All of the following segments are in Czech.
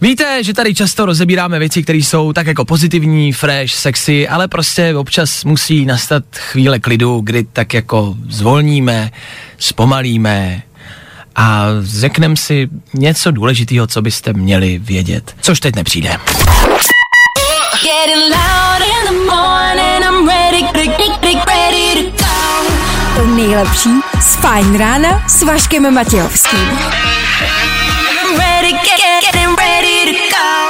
Víte, že tady často rozebíráme věci, které jsou tak jako pozitivní, fresh, sexy, ale prostě občas musí nastat chvíle klidu, kdy tak jako zvolníme, zpomalíme a řekneme si něco důležitého, co byste měli vědět. Což teď nepřijde. To nejlepší z Fajn rána s Vaškem Matějovským.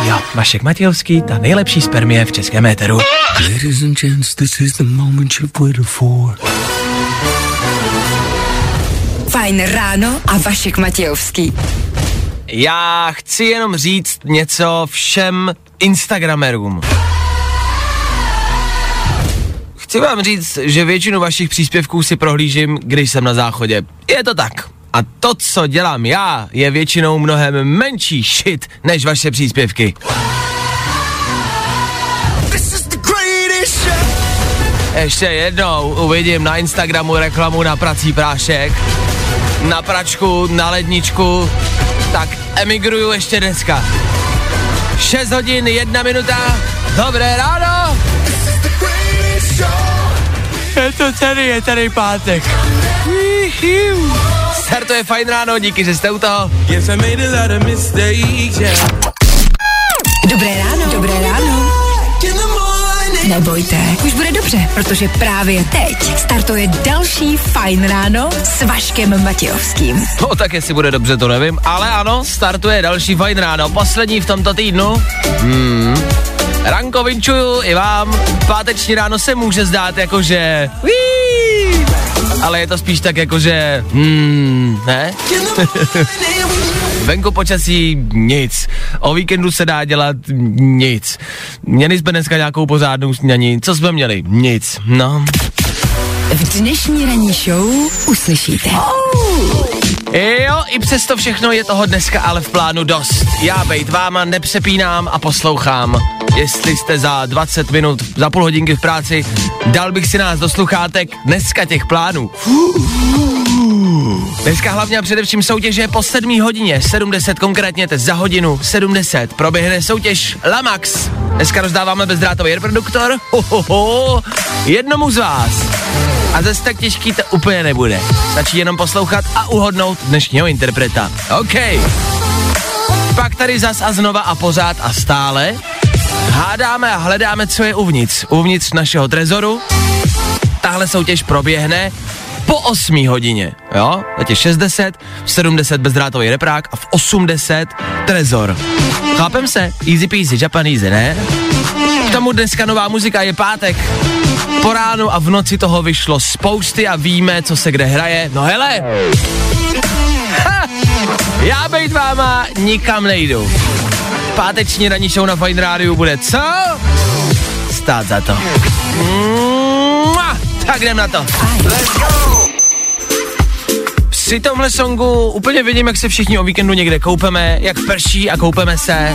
Jo, Vašek Matějovský, ta nejlepší spermie v českém éteru. Ladies and gents, this is the moment you've waited for. Fajn ráno a Vašek Matějovský. Já chci jenom říct něco všem Instagramerům. Chci vám říct, že většinu vašich příspěvků si prohlížím, když jsem na záchodě. Je to tak. A to, co dělám já, je většinou mnohem menší shit než vaše příspěvky. Ještě jednou uvidím na Instagramu reklamu na prací prášek, na pračku, na ledničku, tak emigruju ještě dneska. 6 hodin, 1 minuta, dobré ráno! Je to tady, je tady pátek. Startuje fajn ráno, díky, že jste u toho. Dobré ráno. Dobré ráno. Nebojte, už bude dobře, protože právě teď startuje další Fajn ráno s Vaškem Matějovským. No tak jestli bude dobře, to nevím, ale ano, startuje další fajn ráno, poslední v tomto týdnu. Hmm. Ranko vinčuju i vám, páteční ráno se může zdát jako, že... Uí, ale je to spíš tak jako, že... Hmm, ne? Venku počasí nic. O víkendu se dá dělat nic. Měli jsme dneska nějakou pořádnou snídaní. Co jsme měli? Nic. No. V dnešní ranní show uslyšíte. Jo, i přesto všechno je toho dneska ale v plánu dost. Já bejt váma nepřepínám a poslouchám. Jestli jste za 20 minut, za půl hodinky v práci, dal bych si nás do sluchátek dneska těch plánů. Dneska hlavně a především soutěže po 7 hodině, 70 konkrétně za hodinu, 70 proběhne soutěž Lamax. Dneska rozdáváme bezdrátový reproduktor, Hohoho, jednomu z vás. A zase tak těžký to úplně nebude. Stačí jenom poslouchat a uhodnout dnešního interpreta. OK. Pak tady zas a znova a pořád a stále hádáme a hledáme, co je uvnitř. Uvnitř našeho trezoru. Tahle soutěž proběhne po 8 hodině, jo? Teď je 60, v 70 bezdrátový reprák a v 80 trezor. Chápem se? Easy peasy, Japanese, ne? K tomu dneska nová muzika, je pátek. Po ránu a v noci toho vyšlo spousty a víme, co se kde hraje. No hele! Ha! Já bejt váma nikam nejdu. Páteční ranní show na Fine Radio bude co? Stát za to. Mua! Tak jdem na to. Při tomhle songu úplně vidím, jak se všichni o víkendu někde koupeme, jak prší a koupeme se.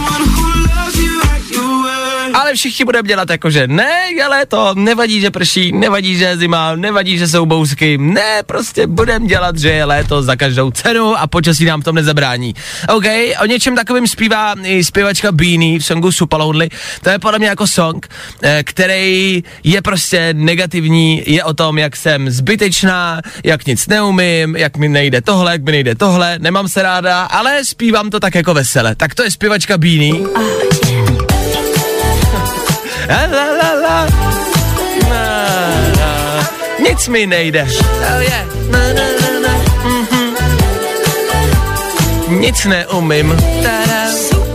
Ale všichni budeme dělat jako, že ne, je léto, nevadí, že prší, nevadí, že je zima, nevadí, že jsou bousky, ne, prostě budeme dělat, že je léto za každou cenu a počasí nám v tom nezabrání. OK, o něčem takovým zpívá i zpěvačka Beanie v songu Supaloudly. To je podle mě jako song, eh, který je prostě negativní, je o tom, jak jsem zbytečná, jak nic neumím, jak mi nejde tohle, jak mi nejde tohle, nemám se ráda, ale zpívám to tak jako vesele. Tak to je zpěvačka Beanie. La, la, la, la. Na, na. Nic mi nejde. Yeah. Na, na, na, na. Mhm. Nic neumím.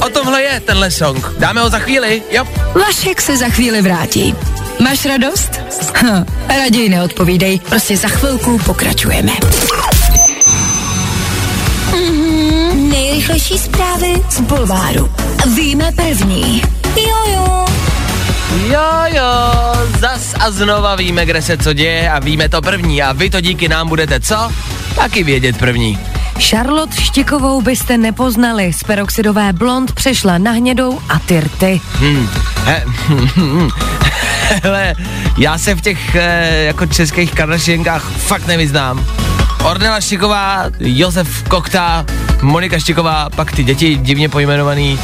O tomhle je tenhle song. Dáme ho za chvíli, jo? Vašek se za chvíli vrátí. Máš radost? Hm, raději neodpovídej, prostě za chvilku pokračujeme. Mhm, nejrychlejší zprávy z Bulváru. Víme první. Jojo. Jo, jo, zas a znova víme, kde se co děje a víme to první a vy to díky nám budete co? Taky vědět první. Charlotte Štikovou byste nepoznali. Z peroxidové blond přešla na hnědou a tyrty. Hmm. He, hele, já se v těch eh, jako českých kardašienkách fakt nevyznám. Ornela Štiková, Josef Kokta, Monika Štiková, pak ty děti divně pojmenovaný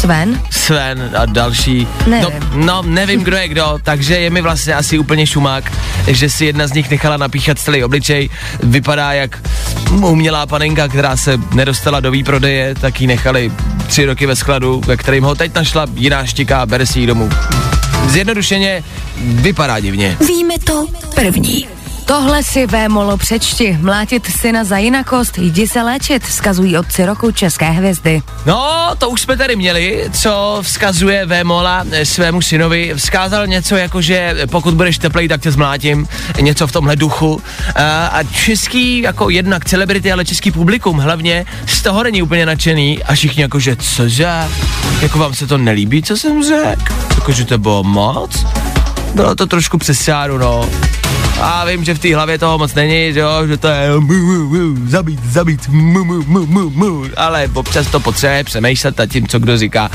Sven? Sven a další. Nevím. No, no, nevím, kdo je kdo, takže je mi vlastně asi úplně šumák, že si jedna z nich nechala napíchat celý obličej. Vypadá jak umělá panenka, která se nedostala do výprodeje, tak ji nechali tři roky ve skladu, ve kterým ho teď našla jiná štika a bere si ji domů. Zjednodušeně vypadá divně. Víme to první. Tohle si vémolo přečti. Mlátit syna za jinakost, jdi se léčit, vzkazují otci roku české hvězdy. No, to už jsme tady měli, co vzkazuje Vémola eh, svému synovi. Vzkázal něco jako, že pokud budeš teplej, tak tě zmlátím. Něco v tomhle duchu. A, a český, jako jednak celebrity, ale český publikum hlavně z toho není úplně nadšený. A všichni jako, že cože? Jako vám se to nelíbí, co jsem řekl? Jako, že to bylo moc? Bylo to trošku přes čáru, no. A vím, že v té hlavě toho moc není, že jo, že to je mu, mu, mu, zabít, zabít, mu, mu, mu, mu, mu, ale občas to potřebuje přemýšlet nad tím, co kdo říká.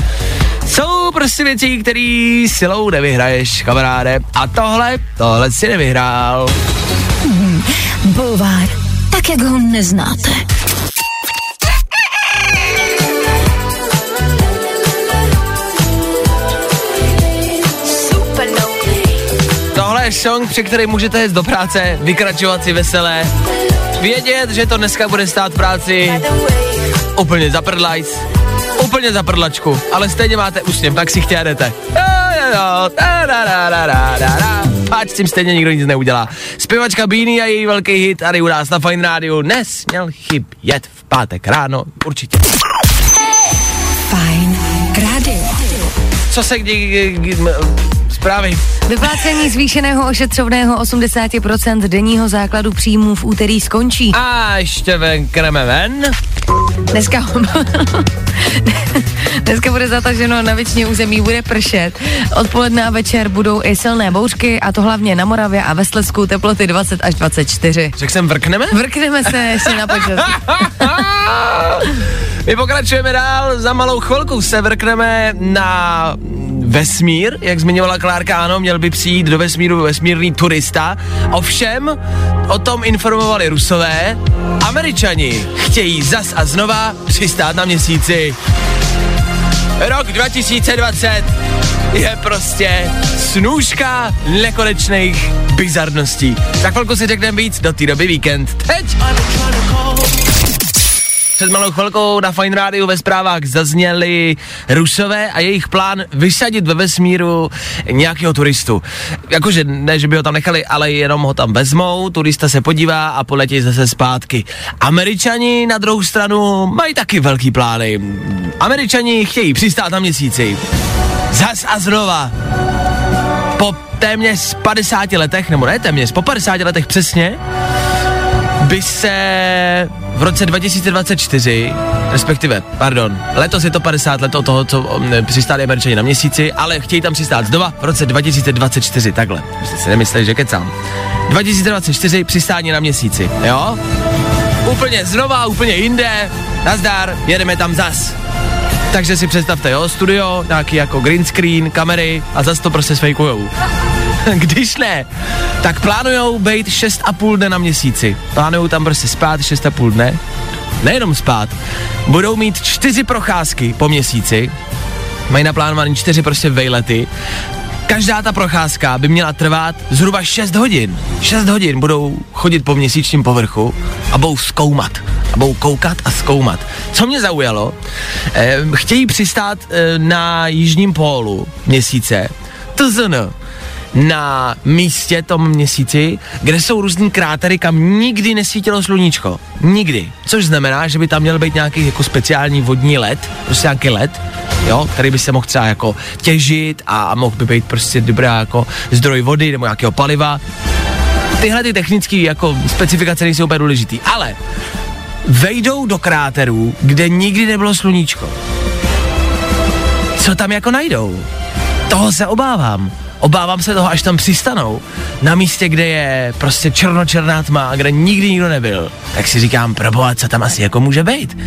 Jsou prostě věci, které silou nevyhraješ, kamaráde. A tohle, tohle si nevyhrál. Bulvár, tak jak ho neznáte. Je song, při který můžete jít do práce, vykračovat si veselé, vědět, že to dneska bude stát práci úplně za prdlajc, úplně za prdlačku, ale stejně máte úsměv, tak si chtěl jdete. Páč s tím stejně nikdo nic neudělá. Zpěvačka Beanie a její velký hit tady u nás na Fine Radio nesměl chybět v pátek ráno, určitě. Fajn rádio. Co se kdy, kdy, zprávy? Vyplácení zvýšeného ošetřovného 80% denního základu příjmů v úterý skončí. A ještě venkneme ven. Dneska, dneska bude zataženo na většině území, bude pršet. Odpoledne a večer budou i silné bouřky a to hlavně na Moravě a ve Slezsku teploty 20 až 24. Řekl jsem vrkneme? Vrkneme se ještě na počasí. My pokračujeme dál, za malou chvilku se vrkneme na vesmír, jak zmiňovala Klárka, ano, měl by přijít do vesmíru vesmírný turista. Ovšem, o tom informovali Rusové. Američani chtějí zas a znova přistát na měsíci. Rok 2020 je prostě snůžka nekonečných bizarností. Za chvilku si řekneme víc, do té doby víkend. Teď! Před malou chvilkou na Fine Radio ve zprávách zazněli Rusové a jejich plán vysadit ve vesmíru nějakého turistu. Jakože ne, že by ho tam nechali, ale jenom ho tam vezmou, turista se podívá a poletí zase zpátky. Američani na druhou stranu mají taky velký plány. Američani chtějí přistát na měsíci. Zas a znova. Po téměř 50 letech, nebo ne téměř, po 50 letech přesně, by se v roce 2024, respektive, pardon, letos je to 50 let od toho, co přistáli američani na měsíci, ale chtějí tam přistát znova v roce 2024, takhle. Jste si nemysleli, že kecám. 2024 přistání na měsíci, jo? Úplně znova, úplně jinde, nazdar, jedeme tam zas. Takže si představte, jo, studio, nějaký jako green screen, kamery a zase to prostě sfejkujou. Když ne, tak plánujou být 6,5 dne na měsíci. Plánujou tam prostě spát 6,5 dne. Nejenom spát, budou mít čtyři procházky po měsíci. Mají naplánovaný čtyři prostě vejlety. Každá ta procházka by měla trvat zhruba 6 hodin. 6 hodin budou chodit po měsíčním povrchu a budou zkoumat. A budou koukat a zkoumat. Co mě zaujalo, eh, chtějí přistát eh, na jižním pólu měsíce. TZN na místě tom měsíci, kde jsou různý krátery, kam nikdy nesvítilo sluníčko. Nikdy. Což znamená, že by tam měl být nějaký jako speciální vodní led, prostě nějaký led, jo, který by se mohl třeba jako těžit a, a mohl by být prostě dobrá jako zdroj vody nebo nějakého paliva. Tyhle ty technické jako specifikace nejsou úplně důležitý, ale vejdou do kráterů, kde nikdy nebylo sluníčko. Co tam jako najdou? Toho se obávám. Obávám se toho, až tam přistanou, na místě, kde je prostě černočerná tma, kde nikdy nikdo nebyl, tak si říkám, proboha, co tam asi jako může být.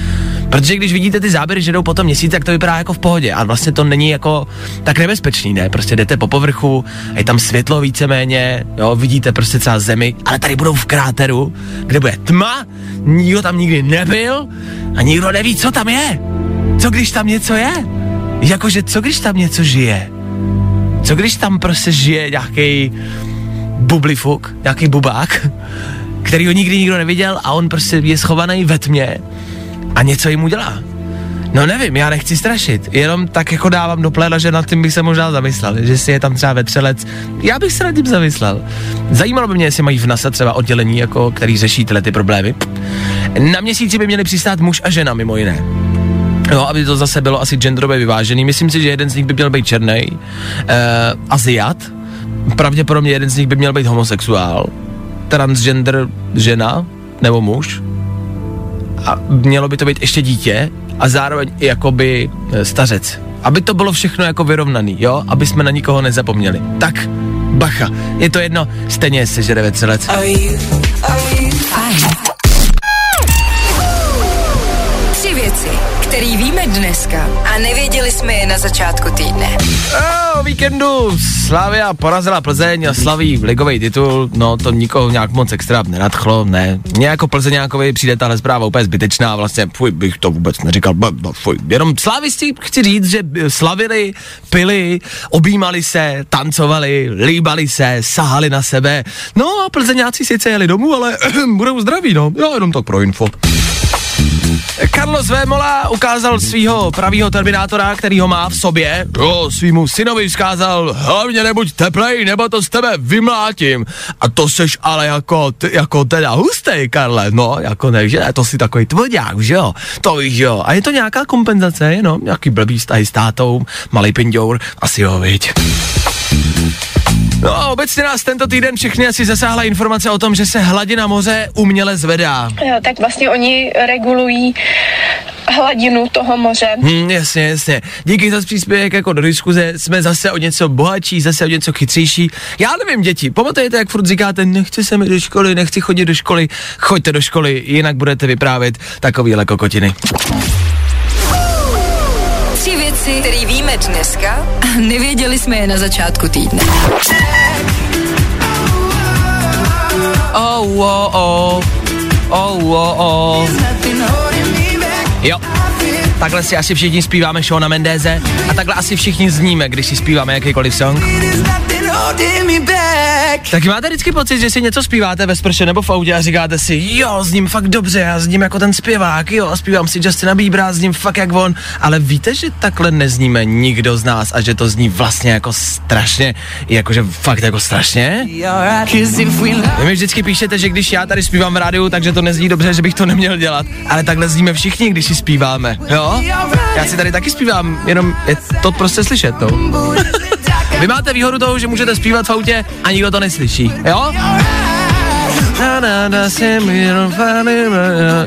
Protože když vidíte ty záběry, že jdou potom měsíc, tak to vypadá jako v pohodě. A vlastně to není jako tak nebezpečný, ne? Prostě jdete po povrchu, je tam světlo víceméně, jo, vidíte prostě celá zemi, ale tady budou v kráteru, kde bude tma, nikdo tam nikdy nebyl a nikdo neví, co tam je. Co když tam něco je? Jakože co když tam něco žije? Co když tam prostě žije nějaký bublifuk, nějaký bubák, který ho nikdy nikdo neviděl a on prostě je schovaný ve tmě a něco jim udělá. No nevím, já nechci strašit, jenom tak jako dávám do pléna, že nad tím bych se možná zamyslel, že si je tam třeba vetřelec, já bych se nad tím zamyslel. Zajímalo by mě, jestli mají v NASA třeba oddělení, jako, který řeší tyhle ty problémy. Na měsíci by měli přistát muž a žena, mimo jiné. No, aby to zase bylo asi genderově vyvážený. Myslím si, že jeden z nich by měl být černý, uh, Aziat, pravděpodobně jeden z nich by měl být homosexuál, transgender žena nebo muž, a mělo by to být ještě dítě a zároveň i jakoby e, stařec. Aby to bylo všechno jako vyrovnaný, jo? Aby jsme na nikoho nezapomněli. Tak, bacha, je to jedno, stejně se žere vecelec. Tři který víme dneska a nevěděli jsme je na začátku týdne. O víkendu Slavia porazila Plzeň a slaví ligový titul, no to nikoho nějak moc extra nenadchlo, ne. Mně jako Plzeňákovi přijde tahle zpráva úplně zbytečná, vlastně fuj, bych to vůbec neříkal, b- fuj. Jenom slavisti chci říct, že slavili, pili, objímali se, tancovali, líbali se, sahali na sebe. No a Plzeňáci sice jeli domů, ale budou zdraví, no. Jo, jenom to pro info. Carlos Vémola ukázal svého pravýho terminátora, který ho má v sobě. Jo, svýmu synovi vzkázal, hlavně nebuď teplej, nebo to z tebe vymlátím. A to seš ale jako, ty, jako teda hustej, Karle, no, jako ne, že to si takový tvrdák, že jo, to víš, jo. A je to nějaká kompenzace, no, nějaký blbý vztahy s tátou, malý pindour, asi jo, viď. No, obecně nás tento týden všechny asi zasáhla informace o tom, že se hladina moře uměle zvedá. Jo, tak vlastně oni regulují hladinu toho moře. Hmm, jasně, jasně. Díky za příspěvek jako do diskuze, jsme zase o něco bohatší, zase o něco chytřejší. Já nevím, děti, pamatujete, jak furt říkáte, nechci se mi do školy, nechci chodit do školy, choďte do školy, jinak budete vyprávět takovýhle kokotiny. Tři věci, které víme dneska a nevěděli jsme je na začátku týdne. Oh, oh, oh. Oh, oh, oh. Jo. Takhle si asi všichni zpíváme Shona Mendeze a takhle asi všichni zníme, když si zpíváme jakýkoliv song. Tak máte vždycky pocit, že si něco zpíváte ve sprše nebo v autě a říkáte si, jo, zním fakt dobře, já zním jako ten zpěvák, jo, zpívám si Justina Biebera, zním fakt jak on, ale víte, že takhle nezníme nikdo z nás a že to zní vlastně jako strašně, jakože fakt jako strašně? Vy mi vždycky píšete, že když já tady zpívám v rádiu, takže to nezní dobře, že bych to neměl dělat, ale takhle zníme všichni, když si zpíváme, jo? Já si tady taky zpívám, jenom je to prostě slyšet, no. Vy máte výhodu toho, že můžete zpívat v autě a nikdo to neslyší, jo?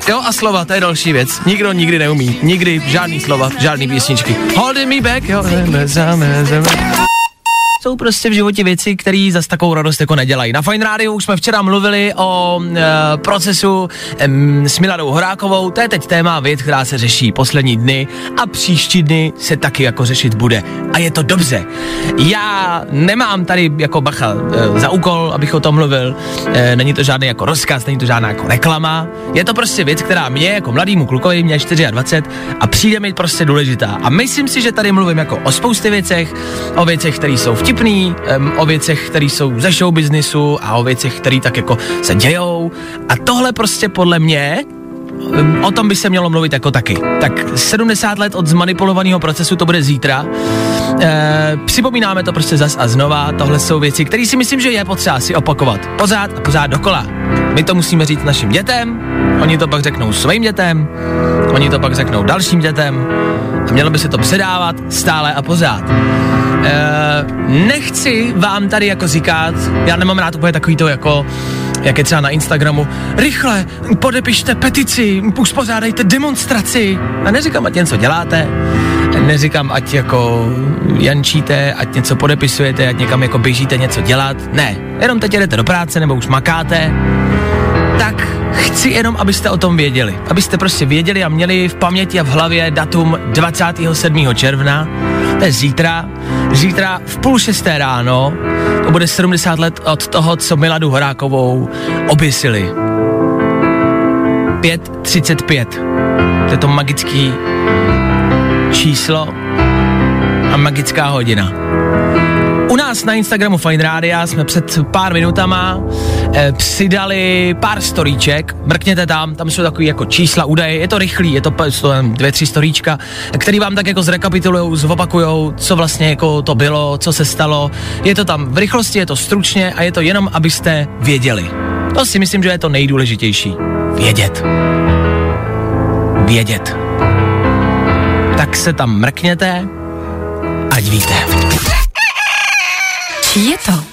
Jo a slova, to je další věc. Nikdo nikdy neumí. Nikdy žádný slova, žádný písničky. Holding me back, jo. Jsou prostě v životě věci, které zase takovou radost jako nedělají. Na Fine Radio už jsme včera mluvili o e, procesu e, s Miladou Horákovou. To je teď téma věc, která se řeší poslední dny a příští dny se taky jako řešit bude. A je to dobře. Já nemám tady jako bacha e, za úkol, abych o tom mluvil. E, není to žádný jako rozkaz, není to žádná jako reklama. Je to prostě věc, která mě jako mladýmu klukovi, mě 24 a přijde mi prostě důležitá. A myslím si, že tady mluvím jako o spoustě věcech, o věcech, které jsou vtipné, um, o věcech, které jsou ze show businessu a o věcech, které tak jako se dějou. A tohle prostě podle mě um, o tom by se mělo mluvit jako taky. Tak 70 let od zmanipulovaného procesu to bude zítra. E, připomínáme to prostě zas a znova. Tohle jsou věci, které si myslím, že je potřeba si opakovat. Pořád a pořád dokola. My to musíme říct našim dětem, oni to pak řeknou svým dětem, oni to pak řeknou dalším dětem a mělo by se to předávat stále a pořád. E, nechci vám tady jako říkat, já nemám rád úplně takový to jako, jak je třeba na Instagramu, rychle podepište petici, uspořádejte demonstraci. A neříkám, ať něco děláte, neříkám, ať jako jančíte, ať něco podepisujete, ať někam jako běžíte něco dělat. Ne, jenom teď jdete do práce nebo už makáte tak chci jenom, abyste o tom věděli. Abyste prostě věděli a měli v paměti a v hlavě datum 27. června, to je zítra. Zítra v půl šesté ráno, to bude 70 let od toho, co Miladu Horákovou oběsili. 5.35. To je to magický číslo a magická hodina. U nás na Instagramu Fine Radio jsme před pár minutama eh, přidali pár storíček, mrkněte tam, tam jsou takový jako čísla, údaje, je to rychlý, je to, dvě, tři storíčka, který vám tak jako zrekapitulujou, zopakujou, co vlastně jako to bylo, co se stalo, je to tam v rychlosti, je to stručně a je to jenom, abyste věděli. To si myslím, že je to nejdůležitější. Vědět. Vědět. Tak se tam mrkněte, ať víte. Čí je to?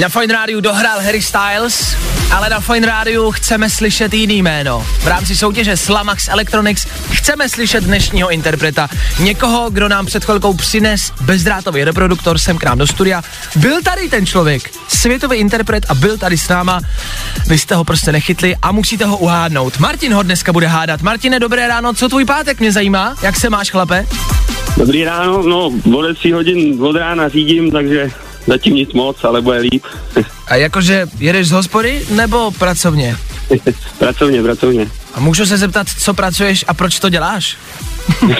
Na Fine Radio dohrál Harry Styles, ale na Fine Radio chceme slyšet jiný jméno. V rámci soutěže Slamax Electronics chceme slyšet dnešního interpreta. Někoho, kdo nám před chvilkou přines bezdrátový reproduktor sem k nám do studia. Byl tady ten člověk, světový interpret a byl tady s náma. Vy jste ho prostě nechytli a musíte ho uhádnout. Martin ho dneska bude hádat. Martine, dobré ráno, co tvůj pátek mě zajímá? Jak se máš, chlape? Dobrý ráno, no 10 hodin od rána řídím, takže zatím nic moc, ale bude líp. A jakože jedeš z hospody nebo pracovně? pracovně, pracovně. A můžu se zeptat, co pracuješ a proč to děláš?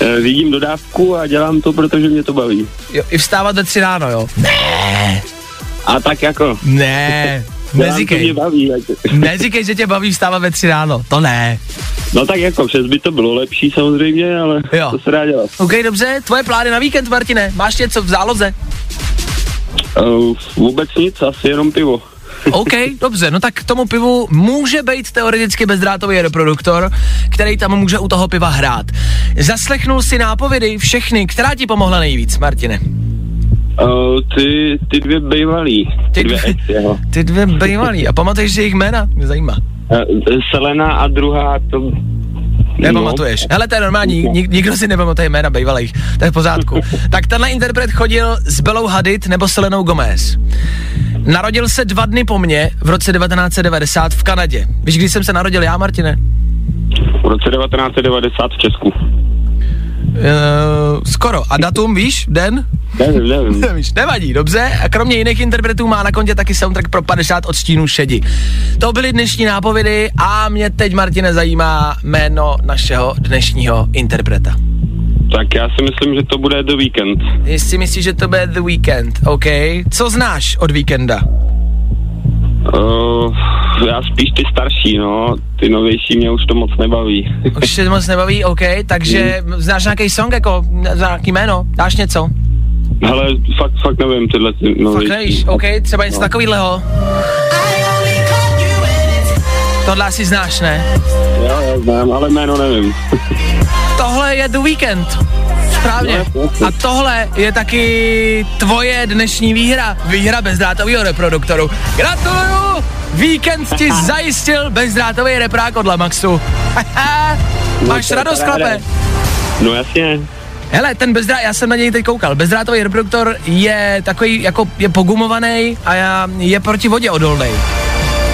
Eh, Řídím dodávku a dělám to, protože mě to baví. Jo, I vstávat ve tři ráno, jo? Ne, A tak jako, ne, to mě neříkej, baví. neříkej, že tě baví vstávat ve tři ráno, to ne. No tak jako, přes by to bylo lepší samozřejmě, ale Jo. to se dá dělat. OK, dobře, tvoje plány na víkend, Martine, máš něco v záloze? Uh, vůbec nic, asi jenom pivo. OK, dobře, no tak k tomu pivu může být teoreticky bezdrátový reproduktor, který tam může u toho piva hrát. Zaslechnul si nápovědy všechny, která ti pomohla nejvíc, Martine? Uh, ty, ty dvě bývalý, ty, Ty dvě ex. Ty dvě bývalý, a pamatuješ si jejich jména? Mě zajímá. Uh, Selena a druhá to... Nepamatuješ. No, Hele, to je normální, nik, nikdo si nepamatuje jména bývalých, to je v pořádku. tak tenhle interpret chodil s Belou Hadid nebo Selenou Gomez. Narodil se dva dny po mně v roce 1990 v Kanadě. Víš, kdy jsem se narodil já, Martine? v roce 1990 v Česku. Uh, skoro. A datum, víš? Den? Nevím, nevím. Nevíš, nevadí, dobře. A kromě jiných interpretů má na kontě taky soundtrack pro 50 odstínů šedi. To byly dnešní nápovědy a mě teď, Martine, zajímá jméno našeho dnešního interpreta. Tak já si myslím, že to bude The Weekend. Jestli myslíš, že to bude The Weekend, OK. Co znáš od Weekenda? Uh, já spíš ty starší, no. Ty novější mě už to moc nebaví. Už se moc nebaví, OK, takže znáš nějaký song, jako znáš nějaký jméno? Dáš něco? Ale fakt, fakt nevím tyhle ty Fakt novější. nevíš, OK, třeba něco No. takovýhleho. Tohle asi znáš, ne? Jo, já znám, ale jméno nevím. Tohle je The Weekend. Správně. No. A tohle je taky tvoje dnešní výhra. Výhra bezdrátového reproduktoru. Gratuluju! Víkend ti zajistil bezdrátový reprák od Lamaxu. Máš to je radost, chlape? No jasně. Hele, ten bezdrát, já jsem na něj teď koukal. Bezdrátový reproduktor je takový, jako je pogumovaný a je proti vodě odolný.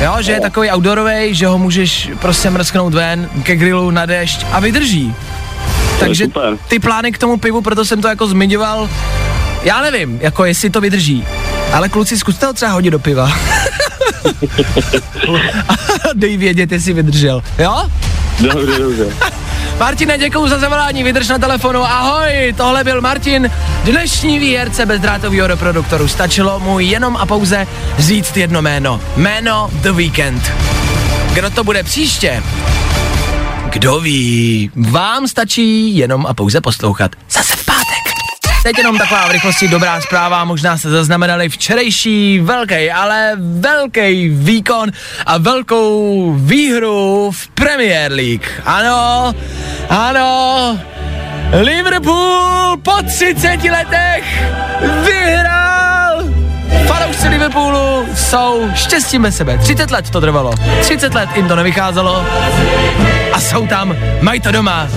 Jo, že je takový outdoorový, že ho můžeš prostě mrsknout ven ke grilu na déšť a vydrží. Takže super. ty plány k tomu pivu, proto jsem to jako zmiňoval. Já nevím, jako jestli to vydrží. Ale kluci, zkuste ho třeba hodit do piva. Dej vědět, jestli vydržel. Jo? Dobře, dobře. Martine, děkuji za zavolání, vydrž na telefonu, ahoj, tohle byl Martin, dnešní výherce bezdrátového reproduktoru. Stačilo mu jenom a pouze říct jedno jméno, jméno The Weekend. Kdo to bude příště? Kdo ví, vám stačí jenom a pouze poslouchat. Zase. Teď jenom taková v rychlosti dobrá zpráva, možná se zaznamenali včerejší velký, ale velký výkon a velkou výhru v Premier League. Ano, ano, Liverpool po 30 letech vyhrál! Fanoušci Liverpoolu jsou štěstím bez sebe. 30 let to trvalo. 30 let jim to nevycházelo. A jsou tam, mají to doma.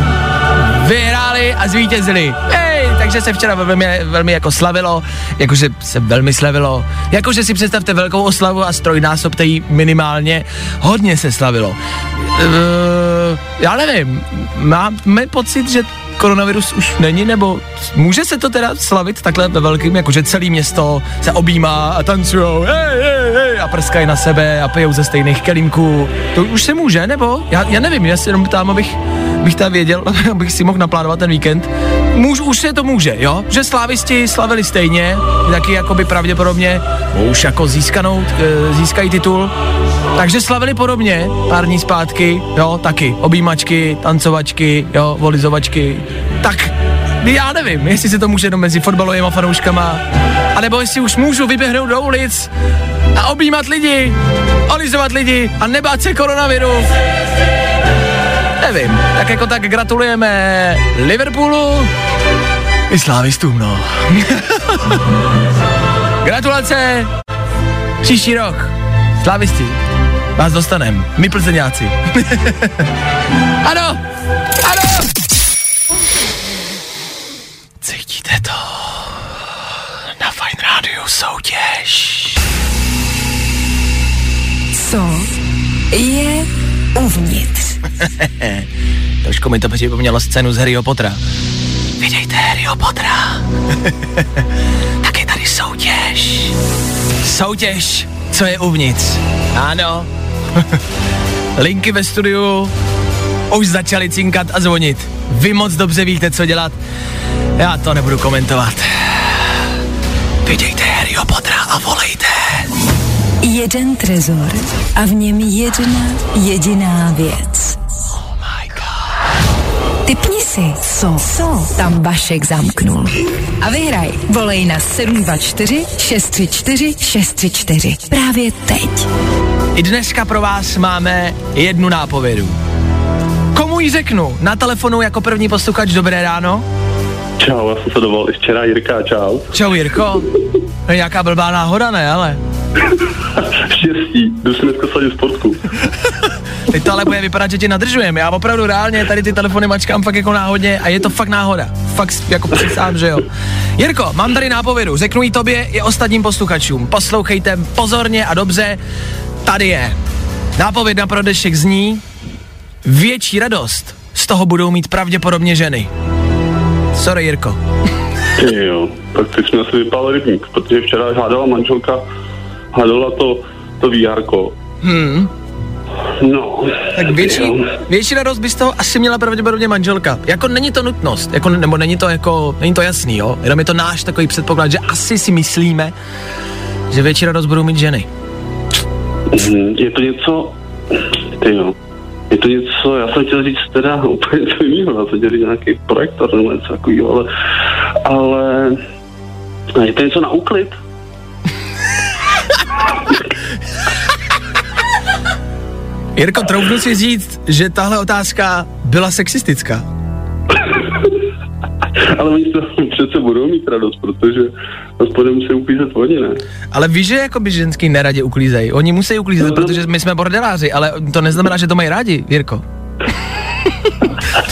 Vyhráli a zvítězili. Hej! Takže se včera velmi, velmi jako slavilo, jakože se velmi slavilo, jakože si představte velkou oslavu a strojnásobte ji minimálně, hodně se slavilo. Uh, já nevím, máme pocit, že koronavirus už není, nebo může se to teda slavit takhle ve velkým, jakože celé město se objímá a tancujou, hej, hej, hej, a prskají na sebe a pijou ze stejných kelímků. To už se může, nebo? Já, já nevím, já si jenom ptám, abych, bych tam věděl, abych si mohl naplánovat ten víkend. Můž, už se to může, jo? Že slávisti slavili stejně, taky jakoby pravděpodobně už jako získanou, e, získají titul. Takže slavili podobně pár dní zpátky, jo, taky. Objímačky, tancovačky, jo, volizovačky. Tak, já nevím, jestli se to může jenom mezi fotbalovými fanouškama, anebo jestli už můžu vyběhnout do ulic a objímat lidi, olizovat lidi a nebát se koronaviru. Nevím, tak jako tak gratulujeme Liverpoolu i slávistům, no. Gratulace, příští rok, slávisti, vás dostanem, my plzeňáci. ano, ano. Cítíte to? Na Fine Radio soutěž. Co je uvnitř? Trošku mi to připomnělo scénu z Harryho Pottera. Videjte Harryho Pottera. tak je tady soutěž. Soutěž, co je uvnitř. Ano. Linky ve studiu už začaly cinkat a zvonit. Vy moc dobře víte, co dělat. Já to nebudu komentovat. Videjte Harryho Pottera a volejte. Jeden trezor a v něm jedna jediná věc. Typni si, co, co tam Vašek zamknul. A vyhraj. Volej na 724 634 634. Právě teď. I dneska pro vás máme jednu nápovědu. Komu ji řeknu? Na telefonu jako první posluchač Dobré ráno? Čau, já jsem se dovolil i včera, Jirka, čau. Čau Jirko. To je nějaká blbá náhoda, ne, ale. Štěstí, jdu si dneska sadit sportku. Teď to ale bude vypadat, že tě nadržujeme. Já opravdu reálně tady ty telefony mačkám fakt jako náhodně a je to fakt náhoda. Fakt jako přísám, že jo. Jirko, mám tady nápovědu. Řeknu ji tobě i ostatním posluchačům. Poslouchejte pozorně a dobře. Tady je. Nápověda pro dnešek zní větší radost z toho budou mít pravděpodobně ženy. Sorry, Jirko. Ty jo, tak ty jsme asi vypál rybník, protože včera hádala manželka, hádala to, to VR. Hmm. No. Tak větší, jo. větší radost by z toho asi měla pravděpodobně manželka. Jako není to nutnost, jako, nebo není to jako, není to jasný, jo? Jenom je to náš takový předpoklad, že asi si myslíme, že větší radost budou mít ženy. Mhm, Je to něco, ty jo, je to něco, já jsem chtěl říct teda úplně co jiného, já jsem chtěl říct nějaký projektor nebo něco takového, ale, ale je to něco na úklid? Jirko, troufnu si říct, že tahle otázka byla sexistická. ale oni to přece budou mít radost, protože aspoň musí uklízet oni, ne? Ale víš, že jakoby ženský neradě uklízejí. Oni musí uklízet, No, protože my jsme bordeláři, ale to neznamená, že to mají rádi, Jirko.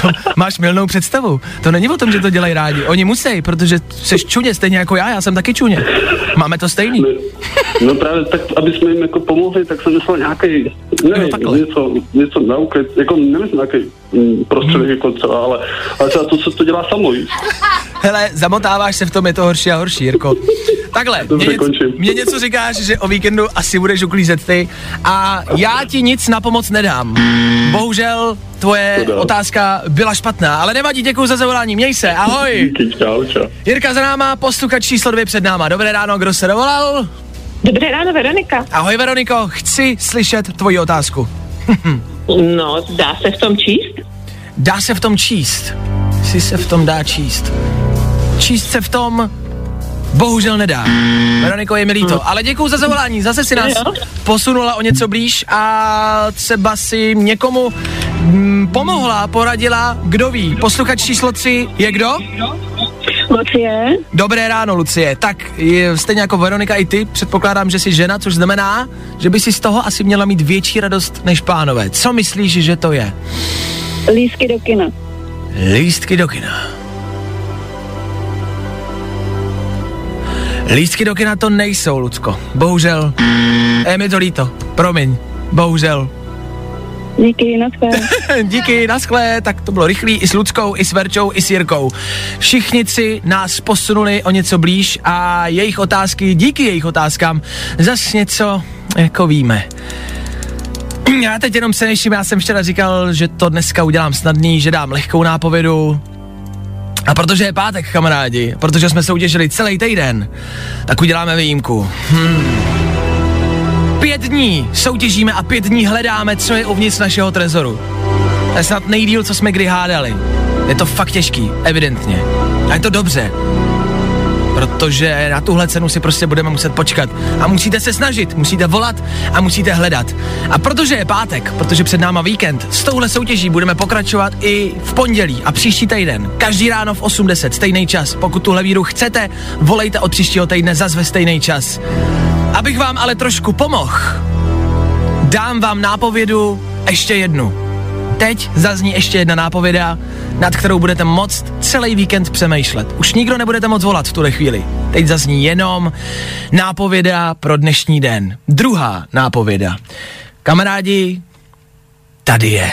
To máš milnou představu. To není o tom, že to dělají rádi. Oni musí, protože jsi čuně stejně jako já, já jsem taky čuně. Máme to stejný. No, no právě tak, aby jsme jim jako pomohli, tak jsem myslel nějaký, nevím, takhle. něco, něco na úklid, jako nemyslím nějaký mm, prostředek jako třeba, ale, ale třeba to, co to dělá samo? Hele, zamotáváš se v tom, je to horší a horší, Jirko. Takhle, Dobře, mě, něco, mě něco říkáš, že o víkendu asi budeš uklízet ty a já ti nic na pomoc nedám. Bohužel tvoje otázka byla špatná, ale nevadí, děkuji za zavolání, měj se, ahoj. Díky, čau, čau. Jirka za náma, postukač číslo dvě před náma. Dobré ráno, kdo se dovolal? Dobré ráno, Veronika. Ahoj Veroniko, chci slyšet tvoji otázku. No, dá se v tom číst? Dá se v tom číst? Si se v tom dá číst. Číst se v tom bohužel nedá. Veroniko, je mi líto, ale děkuji za zavolání, zase si nás posunula o něco blíž a třeba si někomu mm, pomohla, poradila, kdo ví. Posluchač číslo 3 je kdo? Lucie? Dobré ráno, Lucie. Tak je, stejně jako Veronika i ty, předpokládám, že jsi žena, což znamená, že by si z toho asi měla mít větší radost než pánové. Co myslíš, že to je? Lísky do kina. Lístky do kina. Lístky do kina to nejsou, Lucko. Bohužel. Je mi to líto. Promiň. Bohužel. Díky, naschle. Díky, naschle, tak to bylo rychlý i s Luckou, i s Verčou, i s Jirkou. Všichni tři nás posunuli o něco blíž a jejich otázky, díky jejich otázkám, zas něco jako víme. Já teď jenom se neším, já jsem včera říkal, že to dneska udělám snadný, že dám lehkou nápovědu, a protože je pátek, kamarádi, protože jsme soutěžili celý týden, tak uděláme výjimku. Hmm. Pět dní soutěžíme a pět dní hledáme, co je uvnitř našeho trezoru. To je snad nejdíl, co jsme kdy hádali. Je to fakt těžký, evidentně. A je to dobře. Protože na tuhle cenu si prostě budeme muset počkat. A musíte se snažit, musíte volat a musíte hledat. A protože je pátek, protože před náma víkend, s touhle soutěží budeme pokračovat i v pondělí a příští týden. Každý ráno v 80, stejný čas. Pokud tuhle víru chcete, volejte od příštího týdne zase ve stejný čas. Abych vám ale trošku pomohl, dám vám nápovědu ještě jednu. Teď zazní ještě jedna nápověda, nad kterou budete moct celý víkend přemýšlet. Už nikdo nebudete moc volat v tuhle chvíli. Teď zazní jenom nápověda pro dnešní den. Druhá nápověda. Kamarádi, tady je.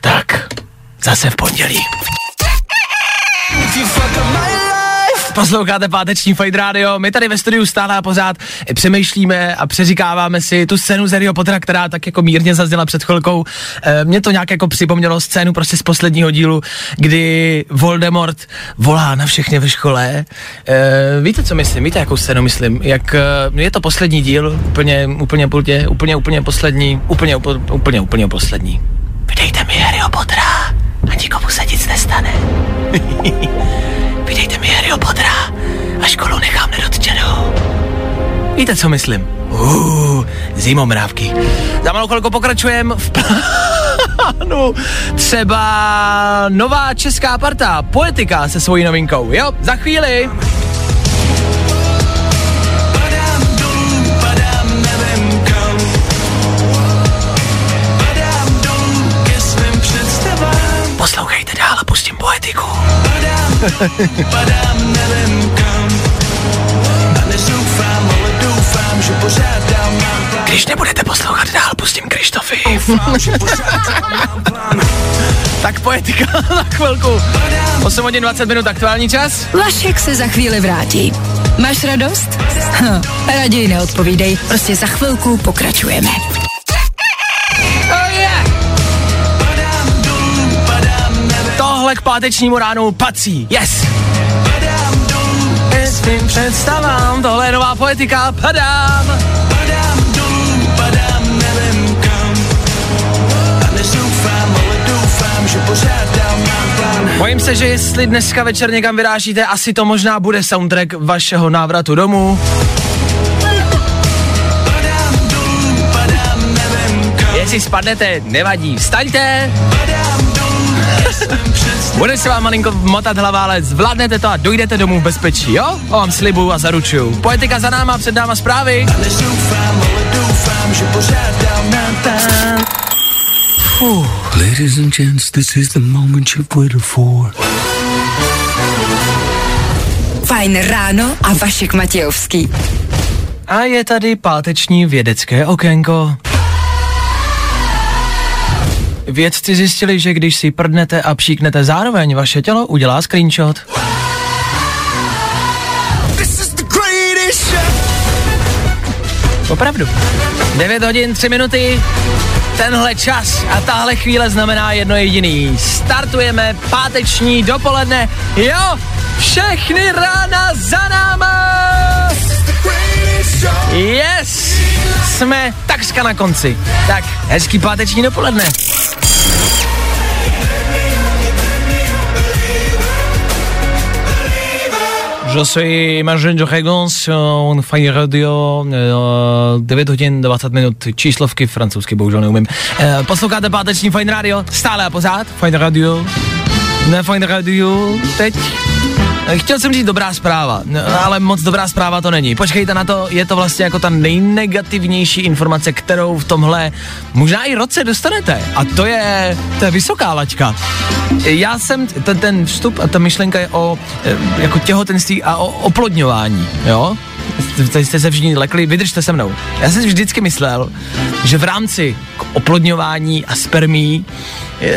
Tak, zase v pondělí. Posloucháte páteční Fight Radio, my tady ve studiu stále a pořád přemýšlíme a přeříkáváme si tu scénu z Harryho Pottera, která tak jako mírně zazněla před chvilkou. E, Mně to nějak jako připomnělo scénu prostě z posledního dílu, kdy Voldemort volá na všechny ve škole. E, víte, co myslím? Víte, jakou scénu myslím? Jak e, je to poslední díl, úplně, úplně, úplně, úplně, úplně poslední, úplně, úplně, úplně, úplně poslední. Vydejte mi Harryho Pottera a nikomu se nic nestane. Vydejte mi Harryho Pottera a školu nechám nedotčenou. Víte, co myslím? Uh, zimomrávky. Za malou chvilku pokračujeme v plánu. Třeba nová česká parta, Poetika se svojí novinkou. Jo, za chvíli. Když nebudete poslouchat dál, pustím Krištofy. tak poetika na chvilku. 8 hodin 20 minut aktuální čas. Vašek se za chvíli vrátí. Máš radost? Hm, raději neodpovídej, prostě za chvilku pokračujeme. K pátečnímu ránu patří. Yes! Svým představám, tohle je nová poetika, padám. Bojím se, že jestli dneska večer někam vyrážíte, asi to možná bude soundtrack vašeho návratu domů. Jestli spadnete, nevadí, vstaňte. Bude se vám malinko motat hlava, ale zvládnete to a dojdete domů v bezpečí, jo? O vám slibu a zaručuju. Poetika za náma, před náma zprávy. Fuh. Ladies and gents, this is the moment you've waited for. Fajn ráno a Vašek Matějovský. A je tady páteční vědecké okénko. Vědci zjistili, že když si prdnete a pšíknete zároveň, vaše tělo udělá screenshot. Opravdu. 9 hodin, 3 minuty, tenhle čas a tahle chvíle znamená jedno jediný. Startujeme páteční dopoledne. Jo, všechny rána za náma! Yes! Jsme takřka na konci. Tak, hezký páteční dopoledne. Je suis Imagine de Regons on Fire Radio, uh, 9 hodin 20 minut, číslovky francouzsky bohužel neumím. Uh, posloucháte páteční Fine Radio, stále a pořád, Fine Radio, ne Fine Radio, teď Chtěl jsem říct dobrá zpráva, ale moc dobrá zpráva to není. Počkejte na to, je to vlastně jako ta nejnegativnější informace, kterou v tomhle možná i roce dostanete. A to je, to je vysoká laťka. Já jsem, ten, ten vstup a ta myšlenka je o eh, jako těhotenství a o oplodňování, jo? Tady jste se všichni lekli, vydržte se mnou. Já jsem vždycky myslel, že v rámci oplodňování a spermí e,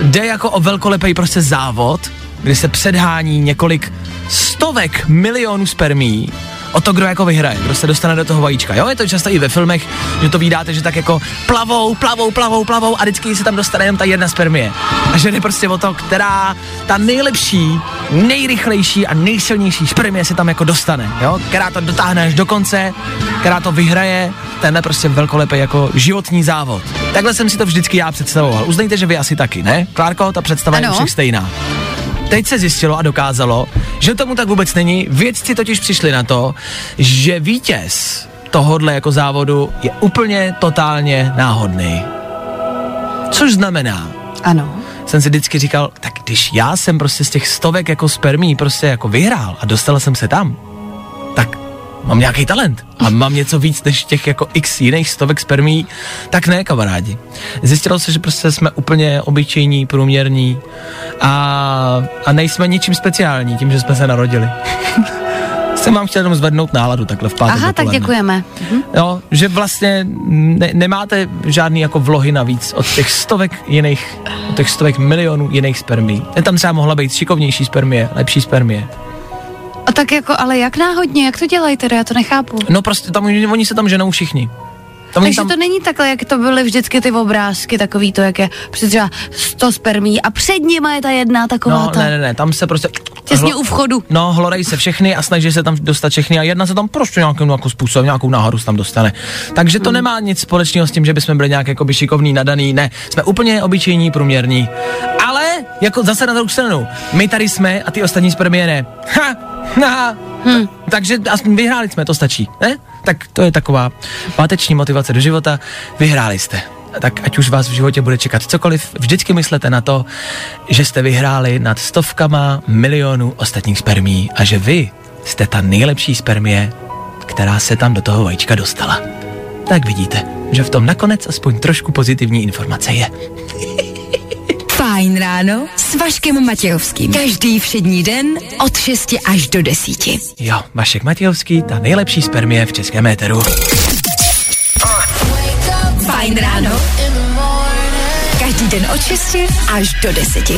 jde jako o velkolepý prostě závod, kdy se předhání několik stovek milionů spermí o to, kdo jako vyhraje, kdo se dostane do toho vajíčka. Jo, je to často i ve filmech, že to vydáte, že tak jako plavou, plavou, plavou, plavou a vždycky se tam dostane jenom ta jedna spermie. A že jde prostě o to, která ta nejlepší, nejrychlejší a nejsilnější spermie se tam jako dostane, jo, která to dotáhne až do konce, která to vyhraje, tenhle prostě velkolepý jako životní závod. Takhle jsem si to vždycky já představoval. Uznejte, že vy asi taky, ne? Klárko, ta představa ano. je všech stejná. Teď se zjistilo a dokázalo, že tomu tak vůbec není. Vědci totiž přišli na to, že vítěz tohodle jako závodu je úplně totálně náhodný. Což znamená, ano. jsem si vždycky říkal, tak když já jsem prostě z těch stovek jako spermí prostě jako vyhrál a dostal jsem se tam, mám nějaký talent a mám něco víc než těch jako x jiných stovek spermí, tak ne, kamarádi. Zjistilo se, že prostě jsme úplně obyčejní, průměrní a, a nejsme ničím speciální tím, že jsme se narodili. jsem vám chtěl jenom zvednout náladu takhle v pátek Aha, dopoledne. tak děkujeme. Mhm. Jo, že vlastně ne, nemáte žádný jako vlohy navíc od těch stovek jiných, od těch stovek milionů jiných spermí. Je tam třeba mohla být šikovnější spermie, lepší spermie. A tak jako, ale jak náhodně, jak to dělají teda, já to nechápu. No prostě tam, oni se tam ženou všichni. Tam Takže tam... to není takhle, jak to byly vždycky ty obrázky, takový to, jak je třeba 100 spermí a před nima je ta jedna taková No, ta. ne, ne, ne, tam se prostě... Těsně u vchodu. No, hlodají se všechny a snaží se tam dostat všechny a jedna se tam prostě nějakým jako způsobem, nějakou náhodu se tam dostane. Takže to Hmm. nemá nic společného s tím, že bychom byli nějak jako by šikovní, nadaný, ne. Jsme úplně obyčejní, průměrní. Ale, jako zase na druhou stranu, my tady jsme a ty ostatní spermie ne. Ha, ha. Hmm. Takže aspoň vyhráli jsme, to stačí, ne? Tak to je taková páteční motivace do života. Vyhráli jste tak ať už vás v životě bude čekat cokoliv, vždycky myslete na to, že jste vyhráli nad stovkama milionů ostatních spermí a že vy jste ta nejlepší spermie, která se tam do toho vajíčka dostala. Tak vidíte, že v tom nakonec aspoň trošku pozitivní informace je. Fajn ráno s Vaškem Matějovským. Každý všední den od 6 až do 10. Jo, Vašek Matějovský, ta nejlepší spermie v českém éteru. Fajn ráno. Od 6 až do 10.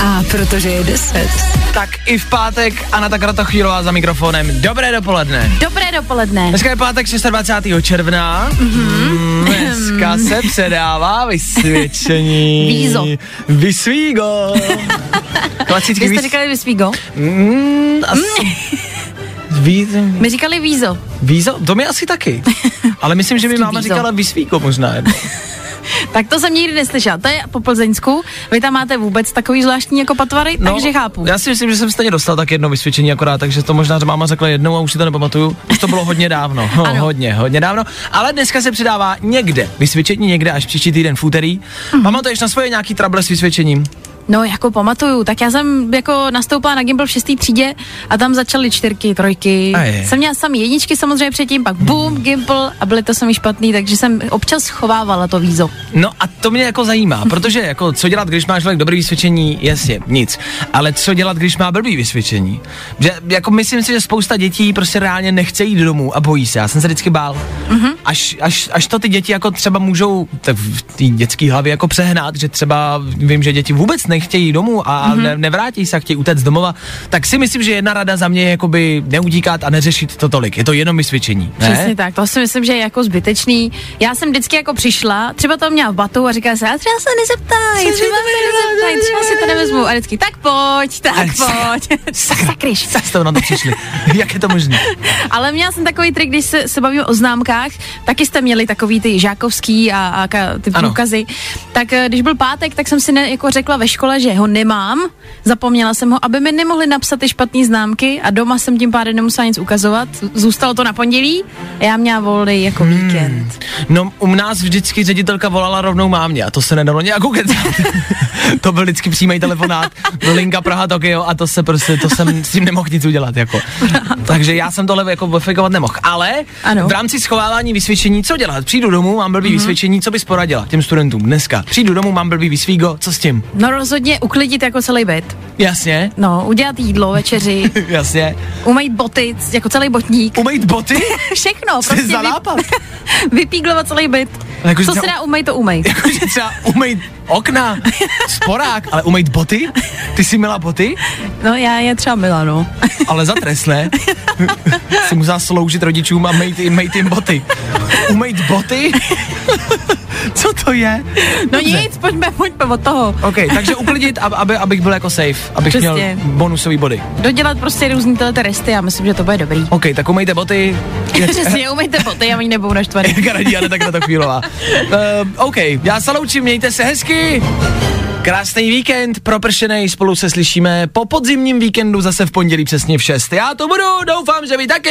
A protože je 10. Tak i v pátek Anna Kratochvílová za mikrofonem. Dobré dopoledne. Dobré dopoledne. Dneska je pátek 26. června. Mm-hmm. Dneska se předává vysvědčení. Vízo. Vysvígo. Klasický Vy jste víz... říkali Vysvígo? Mm, asi... Víz... My říkali Vízo. Vízo? To mi asi taky. Ale myslím, že mi Hezký máma vízo. říkala vysvíko možná jedno. Tak to jsem nikdy neslyšela. To je po Plzeňsku. Vy tam máte vůbec takový zvláštní jako patvary, takže chápu. No, Já si myslím, že jsem stejně dostal tak jedno vysvědčení akorát, takže to možná že máma řekla jednou a už si to nepamatuju. Už to bylo hodně dávno. No, Ano. hodně, hodně dávno. Ale dneska se přidává někde vysvědčení, někde až příští týden v úterý. Mhm. Pamatuješ na svoje nějaký trable s vysvědčením? No, jako pamatuju, tak já jsem jako nastoupila na Gimbal v šestý třídě a tam začaly čtyřky, trojky. Jsem měla sami jedničky samozřejmě předtím, pak boom, Gimbal a byly to sami špatný, takže jsem občas schovávala to vízo. No a to mě jako zajímá, protože jako co dělat, když máš člověk dobrý vysvědčení, jasně, nic. Ale co dělat, když má blbý vysvědčení? Že jako myslím si, že spousta dětí prostě reálně nechce jít domů a bojí se. Já jsem se vždycky bál. Mm-hmm. Až, až, až to ty děti jako třeba můžou tak v té dětské hlavě jako přehnat, že třeba vím, že děti vůbec nechtějí domů a mm-hmm. ne, nevrátí se a chtějí utéct z domova, tak si myslím, že jedna rada za mě je jakoby neutíkat a neřešit to tolik. Je to jenom vysvědčení. Ne? Přesně tak, to si myslím, že je jako zbytečný. Já jsem vždycky jako přišla, třeba to měla v batu a říkala se, a třeba se nezeptaj, třeba se nezeptaj, třeba si to nevezmu. A vždycky, tak pojď, tak Ale pojď. Sakryš. Jak jste na to přišli? Jak je to možné? Ale měla jsem takový trik, když se, se bavíme o známkách, taky jste měli takový ty žákovský a, a ty Ano. průkazy. Tak eh, když byl pátek, tak jsem si ne, jako řekla ve škole, škole, že ho nemám, zapomněla jsem ho, aby mi nemohli napsat ty špatné známky a doma jsem tím pádem nemusela nic ukazovat. Zůstalo to na pondělí a já měla volný jako Hmm. víkend. No, u nás vždycky ředitelka volala rovnou mámě a to se nedalo nějak ukecat. to byl vždycky přímý telefonát, linka Praha Tokio a to se prostě, to jsem s tím nemohl nic udělat, jako. Takže já jsem tohle jako verifikovat nemohl. Ale Ano. v rámci schovávání vysvědčení, co dělat? Přijdu domů, mám blbý mm-hmm. vysvědčení, co bys poradila těm studentům dneska? Přijdu domů, mám blbý vysvígo, co s tím? No rozhodně uklidit jako celý byt. Jasně, No, udělat jídlo, večeři, jasně. umýt boty, jako celý botník. Umýt boty? Všechno, je prostě za vy, nápad? vypíglovat celý byt. Jako, Co se dá umýt, to umýt. Jakože třeba umýt okna, sporák, ale umýt boty? Ty jsi měla boty? No já je třeba mila, no. Ale za trest, ne? si musela sloužit rodičům a jim, mejt jim boty. Umejt boty? Co to je? No Dobře. nic, pojďme, pojďme od toho. OK, takže uklidit, ab- aby, abych byl jako safe, abych Přesně. měl bonusový body. Dodělat prostě různý tyhle ty resty, já myslím, že to bude dobrý. OK, tak umejte boty. Přesně, umejte boty, já oni nebudou naštvaný. Ale tak na to chvílová. Uh, OK, já se loučím, mějte se hezky. Krásný víkend, propršený, spolu se slyšíme po podzimním víkendu zase v pondělí přesně v 6. Já to budu, doufám, že vy taky.